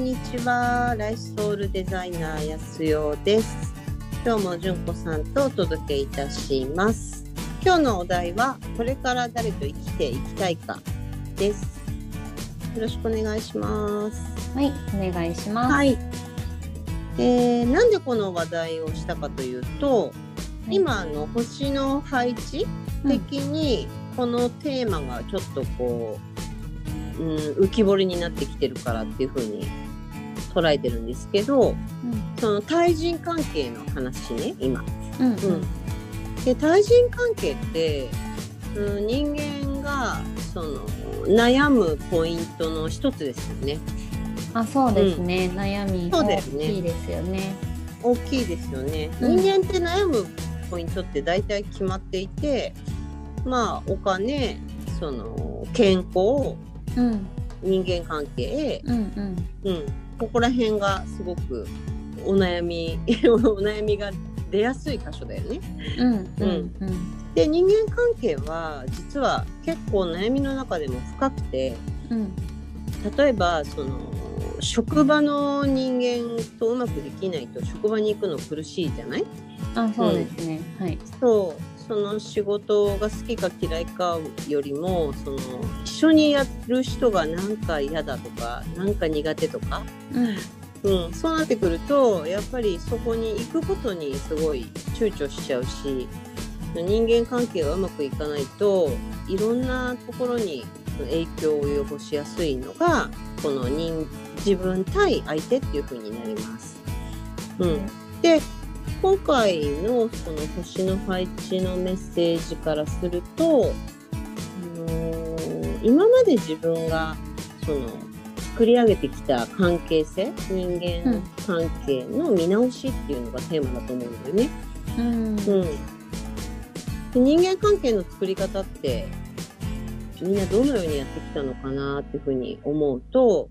んにちは。ライフソウルデザイナー安代です。今日も純子さんとお届けいたします。今日のお題はこれから誰と生きていきたいかです。よろしくお願いします。はい、お願いします。はい。えー、なんでこの話題をしたかというと、い今の星の配置的にこのテーマがちょっとこう、うん、浮き彫りになってきてるからっていう風に捉えてるんですけどその対人関係の話ね今。うん、うん、うんで対人関係って、うん、人間がその悩むポイントの一つですよね。あ、そうですね。悩みそうだよ大ねきいですよね。大きいですよね。うん人間って悩むポイントって大体決まっていて、まあお金、その健康、うん、人間関係、うん、うん、うん、ここら辺がすごくお悩み お悩みが出やすい箇所だよね。うん、うん、うん、で人間関係は実は結構悩みの中でも深くてうん、例えばその職場の人間とうまくできないと職場に行くの苦しいじゃない？あ、そうですね。はい。そうその仕事が好きか嫌いかよりもその一緒にやる人がなんか嫌だとかなんか苦手とか、うん、うん、そうなってくるとやっぱりそこに行くことにすごい躊躇しちゃうし人間関係がうまくいかないといろんなところに影響を及ぼしやすいのがこの人自分対相手っていう風になります。うん、で今回のその星の配置のメッセージからすると、あのー今まで自分がその作り上げてきた関係性人間関係の見直しっていうのがテーマだと思うんだよね。うん、うん、で人間関係の作り方ってみんなどのようにやってきたのかなっていうふうに思うと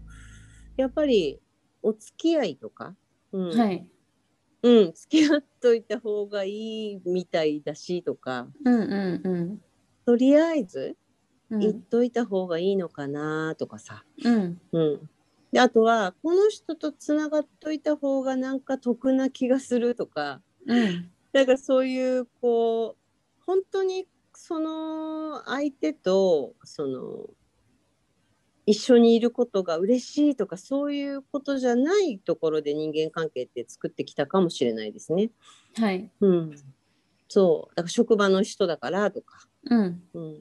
やっぱりお付き合いとか、うんはい。うん、付き合っといた方がいいみたいだしとか。うん、うん、うん。とりあえずうん。言っといた方がいいのかなとかさ、うん、うん、であとはこの人とつながっといた方がなんか得な気がするとか。うん、なんかそういうこう本当にその相手とその一緒にいることが嬉しいとかそういうことじゃないところで人間関係って作ってきたかもしれないですね。はい。うん、そうだから職場の人だからとか、うん、うん、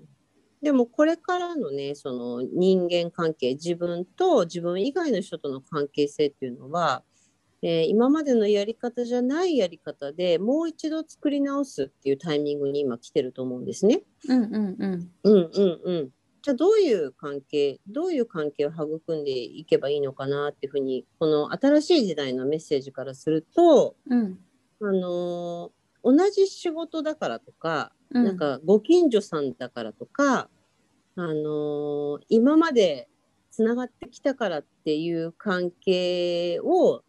でもこれからのねその人間関係自分と自分以外の人との関係性っていうのは、えー今までのやり方じゃないやり方でもう一度作り直すっていうタイミングに今来てると思うんですね。うん、うん、うん。うんうんうん。じゃあどういう関係どういう関係を育んでいけばいいのかなっていうふうにこの新しい時代のメッセージからすると、うん、あのー同じ仕事だからとか、うん。なんかご近所さんだからとか、あのー今までつながってきたからっていう関係を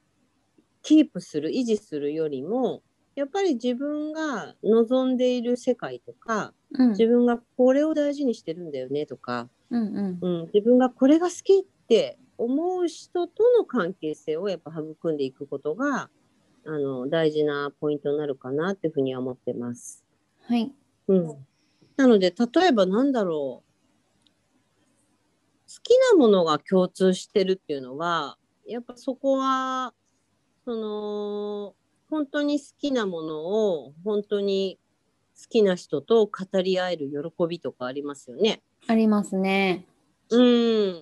キープする維持するよりもやっぱり自分が望んでいる世界とかうん、自分がこれを大事にしてるんだよねとか、うん、うん。うん、自分がこれが好きって思う人との関係性をやっぱ育んでいくことがあの大事なポイントになるかなっていうふうには思ってます。はい。うん、なので例えばなんだろう好きなものが共通してるっていうのはやっぱそこはその本当に好きなものを本当に好きな人と語り合える喜びとかありますよね。ありますね。うん。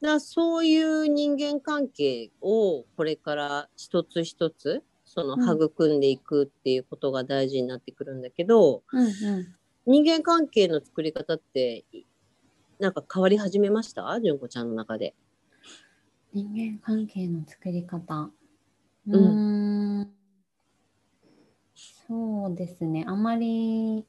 だからそういう人間関係をこれから一つ一つそのうん育んでいくっていうことが大事になってくるんだけど、うん、うん。人間関係の作り方っていなんか変わり始めました？純子ちゃんの中で。人間関係の作り方。うん。そうですね。あまり、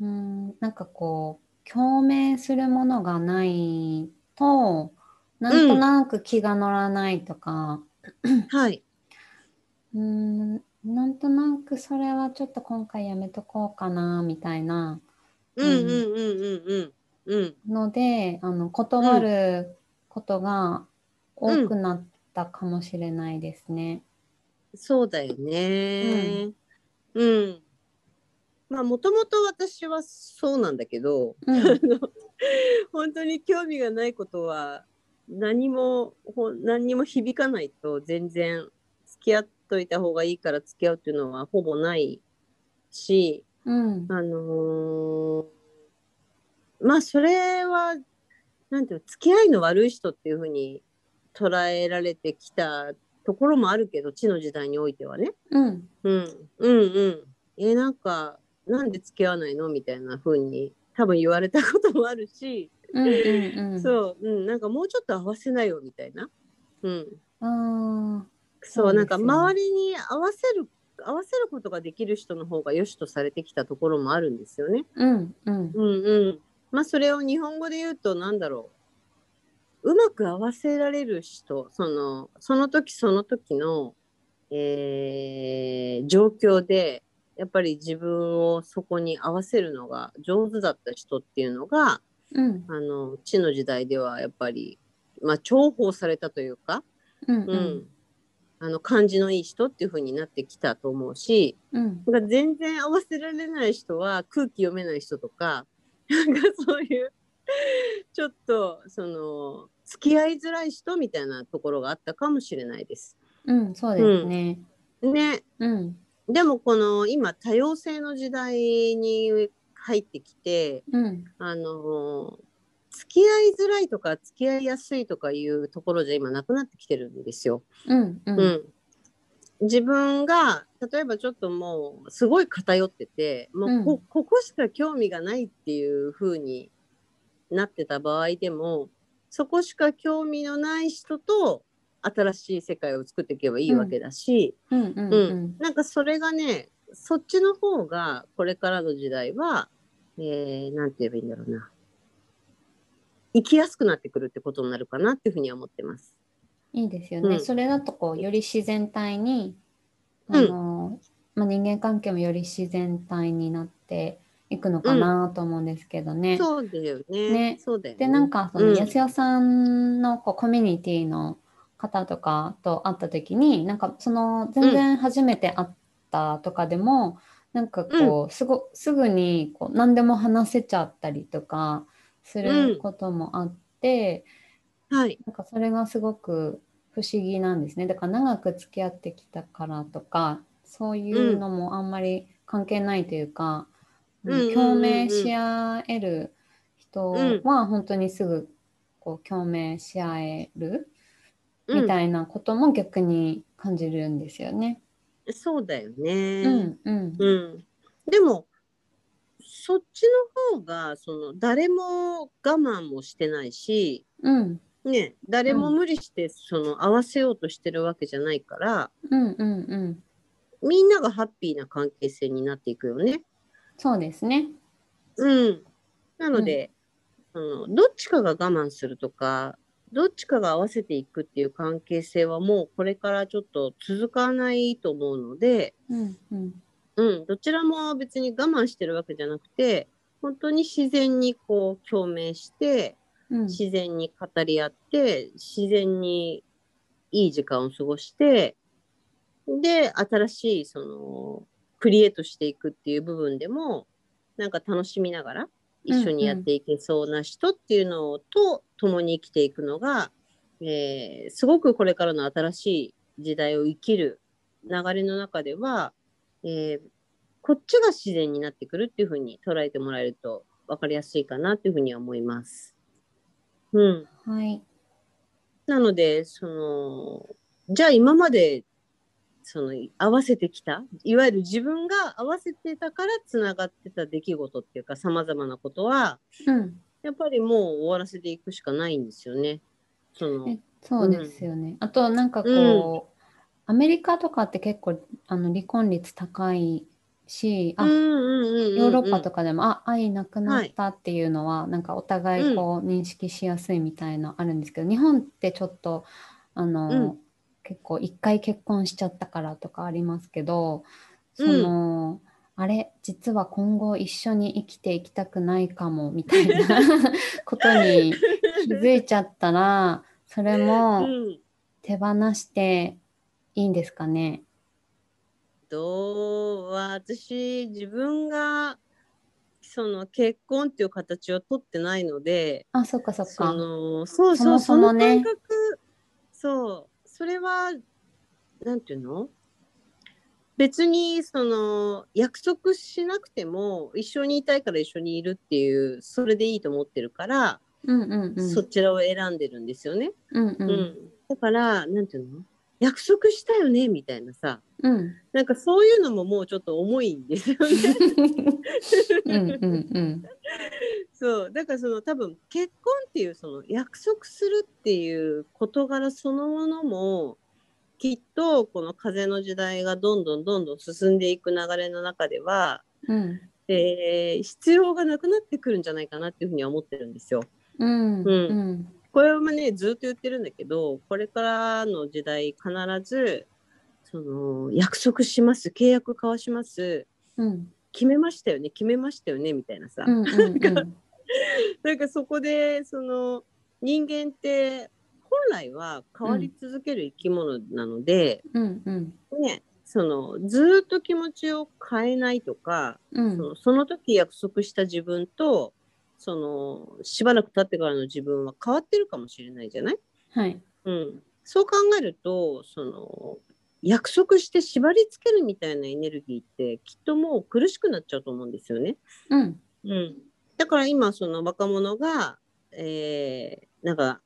うーん、なんかこう、共鳴するものがないと、なんとなく気が乗らないとか、はい。うーん、なんとなくそれはちょっと今回やめとこうかな、みたいなうんうんうんうんうんうん。ので、あの、断ることが多くなったかもしれないですね。そうだよね。うん。まあもともと私はそうなんだけど、うん 本当に興味がないことは何もほ何にも響かないと全然付き合っといた方がいいから付き合うっていうのはほぼないし、うんあのーまあそれはなんていうの付き合いの悪い人っていうふうに捉えられてきたところもあるけど地の時代においてはね。うん。うん、うんうん。えなんかなんで付き合わないのみたいな風に多分言われたこともあるし、うんうんうん。そう、うん、なんかもうちょっと合わせなよみたいな、うん、あそう。なんか周りに合わせる合わせることができる人の方が良しとされてきたところもあるんですよね。ーうんうん。うんうん、まあそれを日本語で言うとなんだろううまく合わせられる人そのその時その時の、えー状況でやっぱり自分をそこに合わせるのが上手だった人っていうのがうん。あの地の時代ではやっぱり、まあ、重宝されたというか、うんううん。んあの感じのいい人っていう風になってきたと思うし、うんか全然合わせられない人は空気読めない人とかなんかそういうちょっとその付き合いづらい人みたいなところがあったかもしれないです。うんそうですね。ね、うん。でもこの今多様性の時代に入ってきてうん。あの付き合いづらいとか付き合いやすいとかいうところじゃ今なくなってきてるんですよ。うんううんん、自分が例えばちょっともうすごい偏っててもうこ,、うん。ここしか興味がないっていう風になってた場合でもそこしか興味のない人と新しい世界を作っていけばいいわけだし、うんうんううん。なんかそれがねそっちの方がこれからの時代は、えー、なんて言えばいいんだろうな。生きやすくなってくるってことになるかなっていうふうには思ってます。いいですよね。うん。それだとこうより自然体にうん。あの、まあ、人間関係もより自然体になっていくのかなと思うんですけどね。そうだよね。ねそうだよね。でなんかそのうん安代さんのこうコミュニティの方とかと会った時になんかその全然初めて会ったとかでも、なんかこうすごすぐにこう何でも話せちゃったりとかすることもあって、はい。なんかそれがすごく不思議なんですね。だから長く付き合ってきたからとかそういうのもあんまり関係ないというか、うんうんうんうん共鳴し合える人は本当にすぐこう共鳴し合えるみたいなことも逆に感じるんですよね。うん、そうだようね。んうんうん。でも、そっちの方が、その、誰も我慢もしてないし、うんね、誰も無理して、その、合わせようとしてるわけじゃないから、うんうんうんみんながハッピーな関係性になっていくよね。そうですね。うん。なので、あのどっちかが我慢するとか、どっちかが合わせていくっていう関係性はもうこれからちょっと続かないと思うので、うんうんうん、どちらも別に我慢してるわけじゃなくて、本当に自然にこう共鳴して、うん自然に語り合って、自然にいい時間を過ごして、で、新しいその、クリエイトしていくっていう部分でも、なんか楽しみながら一緒にやっていけそうな人っていうのと共に生きていくのが、えーすごくこれからの新しい時代を生きる流れの中では、えーこっちが自然になってくるっていうふうに捉えてもらえると分かりやすいかなっていうふうには思います。うん。はい。なので、その、じゃあ今まで、その、合わせてきた、いわゆる自分が合わせてたからつながってた出来事っていうか、様々なことは、うん。やっぱりもう終わらせていくしかないんですよね。その、えそうですよね。あとなんかこう、アメリカとかって結構あの離婚率高いし、あ、うんうんうんうんヨーロッパとかでも、あ、愛なくなったっていうのは、なんかお互いこう認識しやすいみたいのあるんですけど、日本ってちょっと、あの、うん結構一回結婚しちゃったからとかありますけど、その、あれ、実は今後一緒に生きていきたくないかもみたいな ことに気づいちゃったら、それうもん、手放していいんですかね？どうは私自分がその結婚っていう形を取ってないのであ、そっかそっそか。のそうそうそのねそうそれはなんていうの？別にその約束しなくても一緒にいたいから一緒にいるっていうそれでいいと思ってるから、うんうんうん。そちらを選んでるんですよね。うんう。うんん、だからなんていうの？約束したよね？みたいなさうん。なんかそういうのももうちょっと重いんですよね。そうだからその多分結婚っていうその約束するっていう事柄そのものもきっとこの風の時代がどんどんどんどん進んでいく流れの中では、うん。えー必要がなくなってくるんじゃないかなっていうふうには思ってるんですよ。うん。ううん。これはねずっと言ってるんだけどこれからの時代必ずその約束します契約交わしますうん。決めましたよね決めましたよねみたいなさ、うんうんうん。なんかそこでその人間って本来は変わり続ける生き物なので、うんうん。ねそのずっと気持ちを変えないとか、うんそのその時約束した自分とそのしばらく経ってからの自分は変わってるかもしれないじゃない、はい。うん、そう考えるとその約束して縛り付けるみたいなエネルギーってきっともう苦しくなっちゃうと思うんですよね。うん。うん、だから今その若者が、えーなんか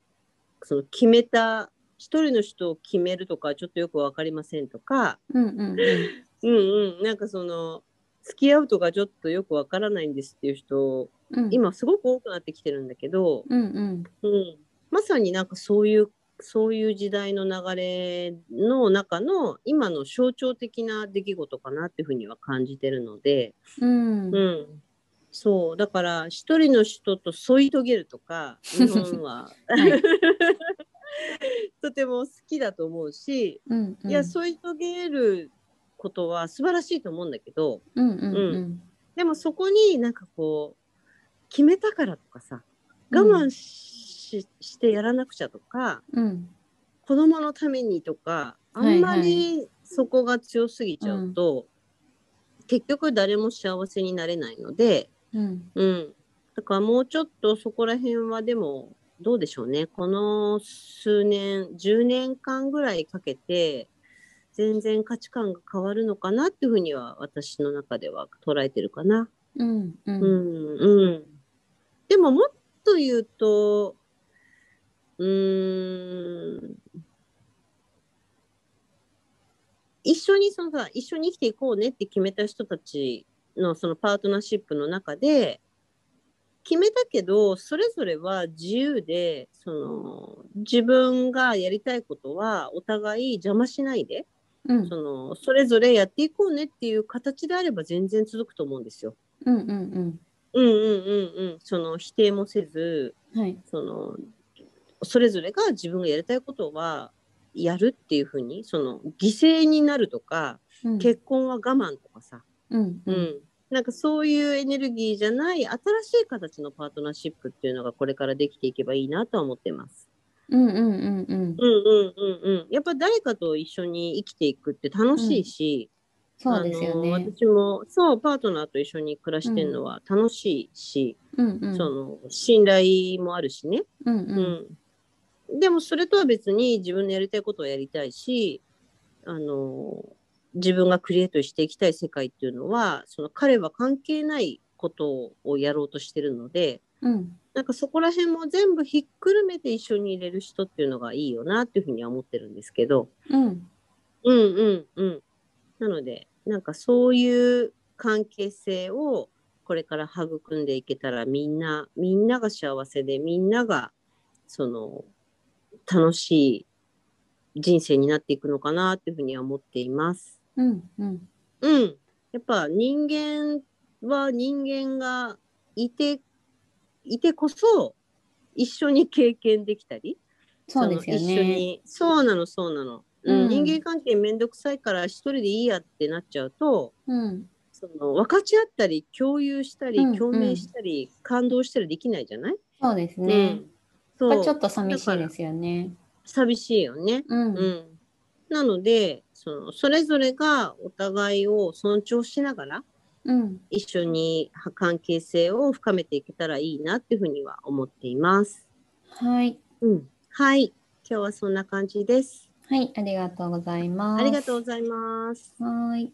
その決めた一人の人を決めるとかちょっとよく分かりませんとか、うんうんうん。うんうん、なんかその付き合うとかちょっとよく分からないんですっていう人うん。今すごく多くなってきてるんだけど、うんうん。うん、まさになんかそういうそういう時代の流れの中の今の象徴的な出来事かなっていうふうには感じてるので、うん。うん、そうだから一人の人と添い遂げるとか日本は、はい とても好きだと思うし、うんうん。いや添い遂げることは素晴らしいと思うんだけどうんうんうん。でもそこになんかこう決めたからとかさ我慢し,、してやらなくちゃとかうん。子供のためにとかあんまりそこが強すぎちゃうと、結局誰も幸せになれないので。うん。うん。だからもうちょっとそこら辺はでもどうでしょうね。この数年、10年間ぐらいかけて全然価値観が変わるのかなっていうふうには私の中では捉えてるかな。うんう。うんん、うん。でももっと言うと、うーん、一緒にそのさ、一緒に生きていこうねって決めた人たちのそのパートナーシップの中で、決めたけど、それぞれは自由で、その、自分がやりたいことはお互い邪魔しないで、うんその、それぞれやっていこうねっていう形であれば全然続くと思うんですよ。うんうんうんうんうんうん。その否定もせず、うん。はい。その、それぞれが自分がやりたいことはやるっていうふうに、その、犠牲になるとか、うん結婚は我慢とかさ、うんう。ん。なんかそういうエネルギーじゃない新しい形のパートナーシップっていうのがこれからできていけばいいなとは思ってます。うんうんうんうん。うんうんうんうん。やっぱ誰かと一緒に生きていくって楽しいし、そうですよあのね。私もそうパートナーと一緒に暮らしてるのは楽しいし、うんうん。その信頼もあるしね、うんう。うんんでもそれとは別に自分のやりたいことをやりたいしあの自分がクリエイトしていきたい世界っていうのはその彼は関係ないことをやろうとしてるのでうん。なんかそこら辺も全部ひっくるめて一緒に入れる人っていうのがいいよなっていうふうには思ってるんですけど、うん。うんうんうん。なので、なんかそういう関係性をこれから育んでいけたらみんな、みんなが幸せで、みんながその楽しい人生になっていくのかなっていうふうには思っています。うんうん。うん。やっぱ人間は人間がいて、いてこそ一緒に経験できたり、そうですよその一緒ね。にそうなのそうなの、うんうん人間関係めんどくさいから一人でいいやってなっちゃうとうん。その分かち合ったり共有したりうん共鳴したり、感動したりできないじゃない、そうですうねん。そうちょっと寂しいですよね。寂しいよね。うん。うん。なので、その、それぞれがお互いを尊重しながら、うん。一緒に関係性を深めていけたらいいなっていうふうには思っています。はい。うん。はい。今日はそんな感じです。はい。ありがとうございます。ありがとうございます。はい。